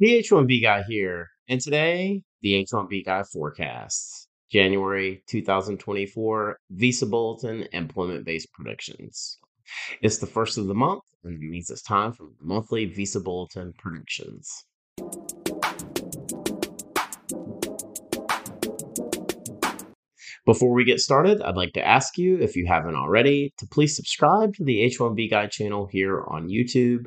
The H1B guy here, and today the H1B guy forecasts January 2024 Visa Bulletin employment based predictions. It's the first of the month, and it means it's time for monthly Visa Bulletin predictions. Before we get started, I'd like to ask you, if you haven't already, to please subscribe to the H1B Guy channel here on YouTube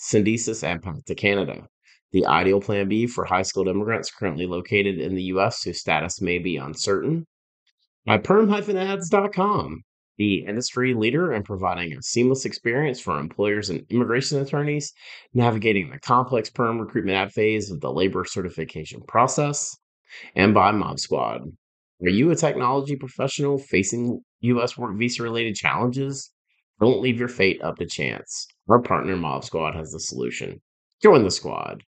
Syndesus and Path to Canada, the ideal plan B for high skilled immigrants currently located in the U.S. whose status may be uncertain. By perm-ads.com, the industry leader in providing a seamless experience for employers and immigration attorneys navigating the complex perm recruitment ad phase of the labor certification process. And by Mob Squad, are you a technology professional facing U.S. work visa related challenges? Don't leave your fate up to chance. Our partner Mob Squad has the solution. Join the squad.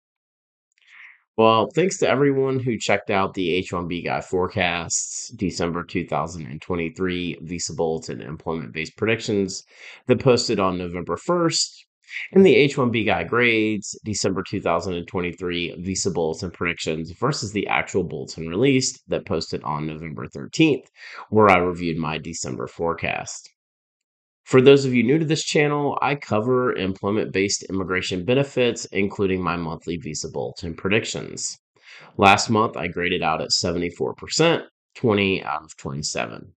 Well, thanks to everyone who checked out the H1B Guy forecasts, December 2023 Visa Bulletin employment based predictions that posted on November 1st, and the H1B Guy grades, December 2023 Visa Bulletin predictions versus the actual bulletin released that posted on November 13th, where I reviewed my December forecast. For those of you new to this channel, I cover employment based immigration benefits, including my monthly Visa Bulletin predictions. Last month, I graded out at 74%, 20 out of 27.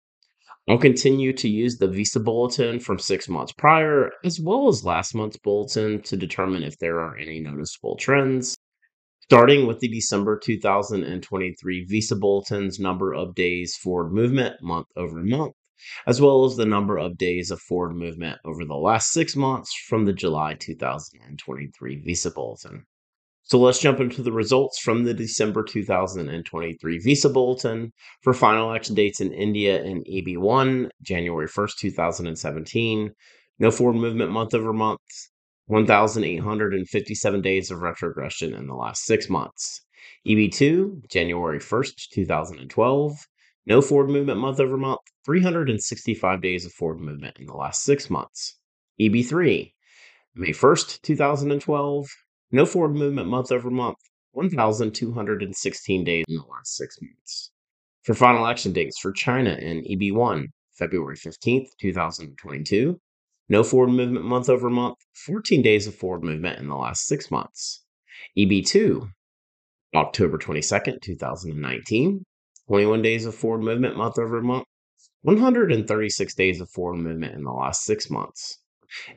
I'll continue to use the Visa Bulletin from six months prior, as well as last month's bulletin, to determine if there are any noticeable trends. Starting with the December 2023 Visa Bulletin's number of days forward movement month over month, as well as the number of days of forward movement over the last six months from the July 2023 Visa Bulletin. So let's jump into the results from the December 2023 Visa Bulletin for final action dates in India and EB1, January 1st, 2017. No forward movement month over month, 1,857 days of retrogression in the last six months. EB2, January 1st, 2012. No forward movement month over month, 365 days of forward movement in the last six months. EB3, May 1st, 2012. No forward movement month over month, 1,216 days in the last six months. For final action dates for China in EB1, February 15th, 2022. No forward movement month over month, 14 days of forward movement in the last six months. EB2, October 22nd, 2019. 21 days of forward movement month over month, 136 days of forward movement in the last six months.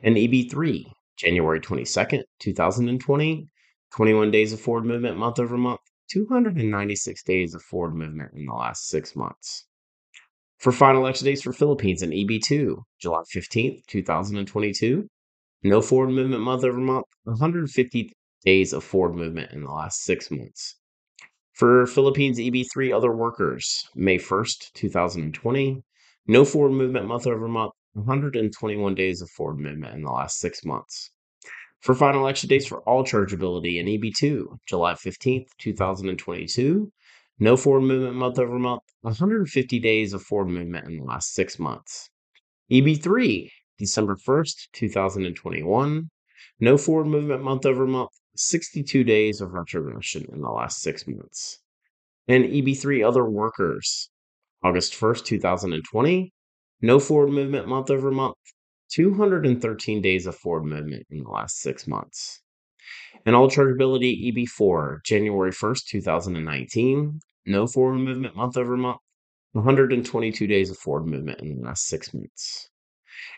And EB3, January 22nd, 2020, 21 days of forward movement month over month, 296 days of forward movement in the last six months. For final action dates for Philippines and EB2, July 15th, 2022, no forward movement month over month, 150 days of forward movement in the last six months. For Philippines EB3 other workers, May 1st, 2020, no forward movement month over month, 121 days of forward movement in the last six months. For final action dates for all chargeability in EB2, July 15th, 2022, no forward movement month over month, 150 days of forward movement in the last six months. EB3, December 1st, 2021, no forward movement month over month, 62 days of retrogression in the last six months. And EB3 other workers, August 1st, 2020, no forward movement month over month, 213 days of forward movement in the last six months. And all chargeability EB4, January 1st, 2019, no forward movement month over month, 122 days of forward movement in the last six months.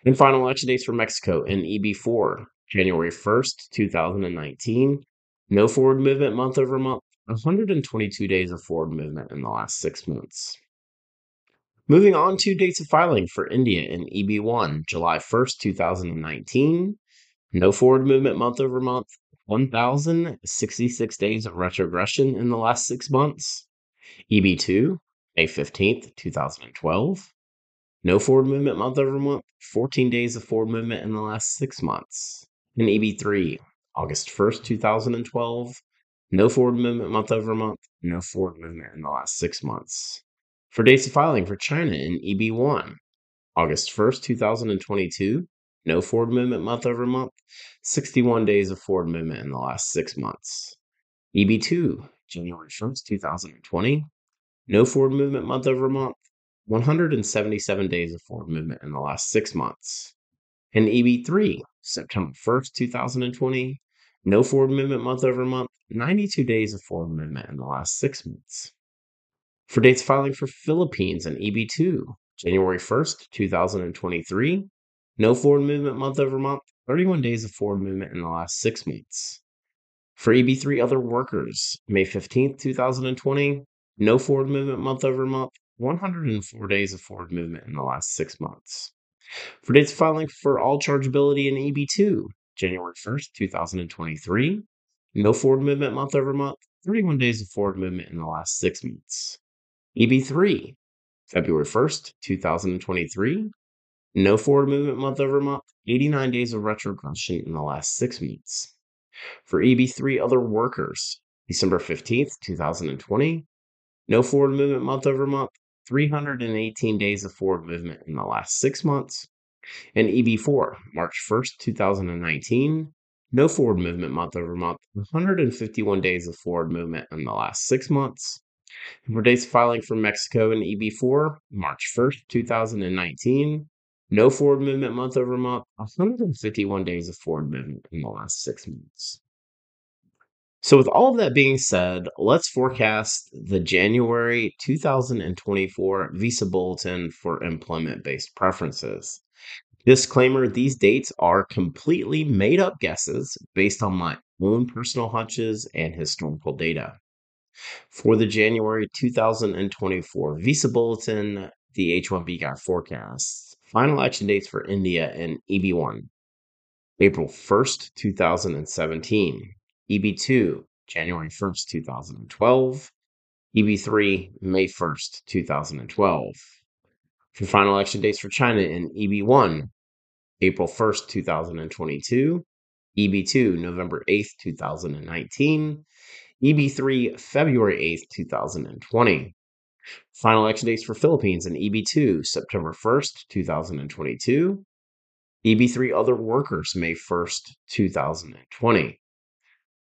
And final action dates for Mexico in EB4, January 1st, 2019, no forward movement month over month, 122 days of forward movement in the last six months. Moving on to dates of filing for India in EB1, July 1st, 2019. No forward movement month over month, 1,066 days of retrogression in the last six months. EB2, May 15th, 2012. No forward movement month over month, 14 days of forward movement in the last six months. And EB3, August 1st, 2012. No forward movement month over month, no forward movement in the last six months. For dates of filing for China in EB1, August 1st, 2022, no forward movement month over month, 61 days of forward movement in the last six months. EB2, January 1st, 2020, no forward movement month over month, 177 days of forward movement in the last six months. And EB3, September 1st, 2020, no forward movement month over month, 92 days of forward movement in the last six months. For dates filing for Philippines and EB2, January 1st, 2023, no forward movement month over month, 31 days of forward movement in the last six months. For EB3 other workers, May 15th, 2020, no forward movement month over month, 104 days of forward movement in the last six months. For dates filing for all chargeability in EB2, January 1st, 2023, no forward movement month over month, 31 days of forward movement in the last six months. EB3, February 1st, 2023, no forward movement month over month, 89 days of retrogression in the last six months. For EB3 other workers, December 15th, 2020, no forward movement month over month, 318 days of forward movement in the last six months. And EB4, March 1st, 2019, no forward movement month over month, 151 days of forward movement in the last six months. And for dates filing for Mexico and EB4, March 1st, 2019, no forward movement month over month, 151 days of forward movement in the last six months. So, with all of that being said, let's forecast the January 2024 Visa Bulletin for employment based preferences. Disclaimer these dates are completely made up guesses based on my own personal hunches and historical data. For the January 2024 Visa Bulletin, the H 1B guide forecasts final action dates for India and EB1 April 1st, 2017. EB2, January 1st, 2012. EB3, May 1st, 2012. For final action dates for China in EB1, April 1st, 2022. EB2, November 8th, 2019. EB3, February 8th, 2020. Final action dates for Philippines in EB2, September 1st, 2022. EB3 other workers, May 1st, 2020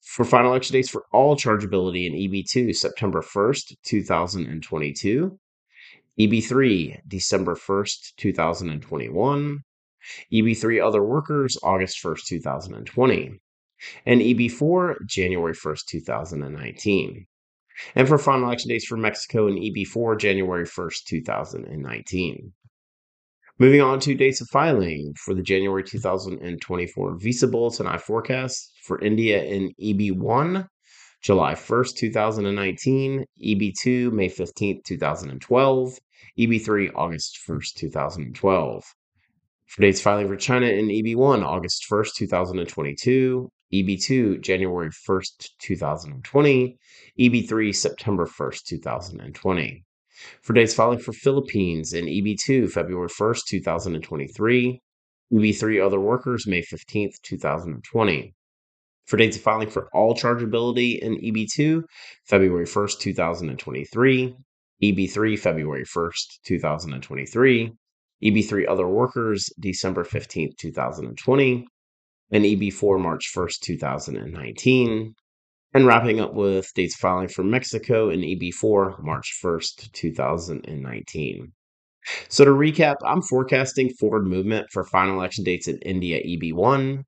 for final action dates for all chargeability in EB2, September 1st, 2022. EB3, December 1st, 2021. EB3 other workers, August 1st, 2020. And EB4, January 1st, 2019. And for final action dates for Mexico and EB4, January 1st, 2019. Moving on to dates of filing for the January 2024 Visa Bulletin I forecast for India in EB1, July 1st, 2019, EB2, May 15th, 2012, EB3, August 1st, 2012. For dates filing for China in EB1, August 1st, 2022, EB2, January 1st, 2020, EB3, September 1st, 2020 for dates filing for Philippines in EB2, February 1st, 2023. EB3 other workers, May 15th, 2020. For dates of filing for all chargeability in EB2, February 1st, 2023. EB3, February 1st, 2023. EB3 other workers, December 15th, 2020. And EB4, March 1st, 2019. And wrapping up with dates filing for Mexico in EB4, March 1st, 2019. So to recap, I'm forecasting forward movement for final action dates in India EB1,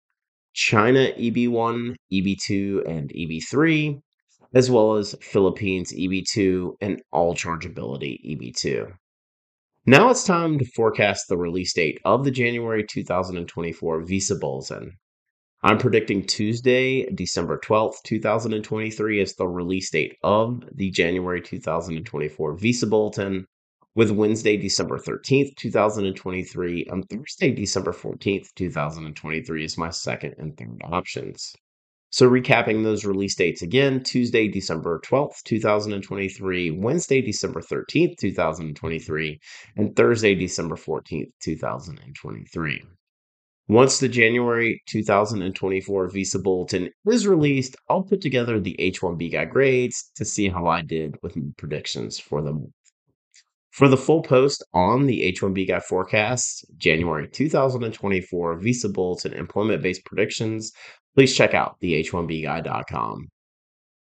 China EB1, EB2, and EB3, as well as Philippines EB2 and all chargeability EB2. Now it's time to forecast the release date of the January 2024 Visa Bulletin. I'm predicting Tuesday, December 12th, 2023 is the release date of the January 2024 Visa Bulletin, with Wednesday, December 13th, 2023, and Thursday, December 14th, 2023 is my second and third options. So, recapping those release dates again Tuesday, December 12th, 2023, Wednesday, December 13th, 2023, and Thursday, December 14th, 2023. Once the January 2024 visa bulletin is released, I'll put together the H1B guy grades to see how I did with predictions for the. For the full post on the H1B guy forecast, January 2024 visa bulletin employment based predictions, please check out the h1bguy.com.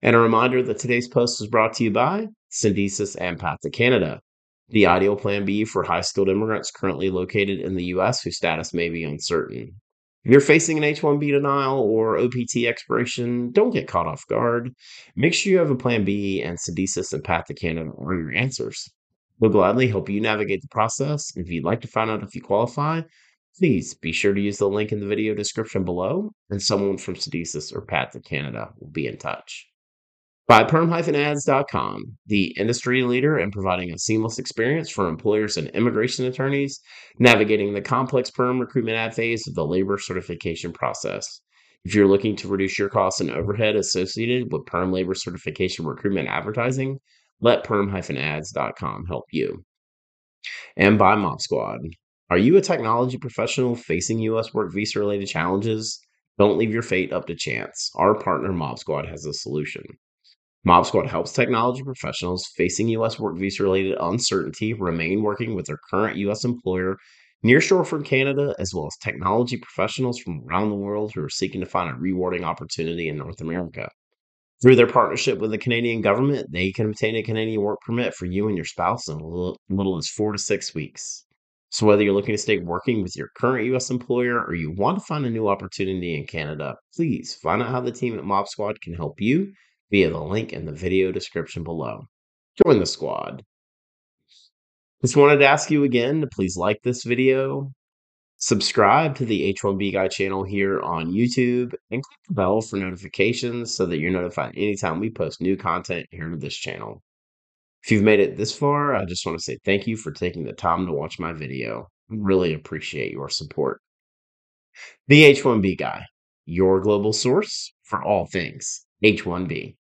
And a reminder that today's post is brought to you by Syndesus and Path to Canada, the ideal plan B for high skilled immigrants currently located in the U.S. whose status may be uncertain. If you're facing an H 1B denial or OPT expiration, don't get caught off guard. Make sure you have a plan B, and Syndesus and Path to Canada are your answers. We'll gladly help you navigate the process. If you'd like to find out if you qualify, please be sure to use the link in the video description below, and someone from Syndesus or Path to Canada will be in touch. By perm-ads.com, the industry leader in providing a seamless experience for employers and immigration attorneys, navigating the complex perm recruitment ad phase of the labor certification process. If you're looking to reduce your costs and overhead associated with perm labor certification recruitment advertising, let perm-ads.com help you. And by Mob Squad. Are you a technology professional facing U.S. work visa related challenges? Don't leave your fate up to chance. Our partner Mob Squad has a solution. Mob Squad helps technology professionals facing U.S. work visa related uncertainty remain working with their current U.S. employer nearshore from Canada, as well as technology professionals from around the world who are seeking to find a rewarding opportunity in North America. Through their partnership with the Canadian government, they can obtain a Canadian work permit for you and your spouse in little, little as four to six weeks. So, whether you're looking to stay working with your current U.S. employer or you want to find a new opportunity in Canada, please find out how the team at Mob Squad can help you via the link in the video description below. Join the squad. Just wanted to ask you again to please like this video, Subscribe to the H1B Guy channel here on YouTube and click the bell for notifications so that you're notified anytime we post new content here to this channel. If you've made it this far, I just want to say thank you for taking the time to watch my video. I really appreciate your support. The H1B Guy, your global source for all things H1B.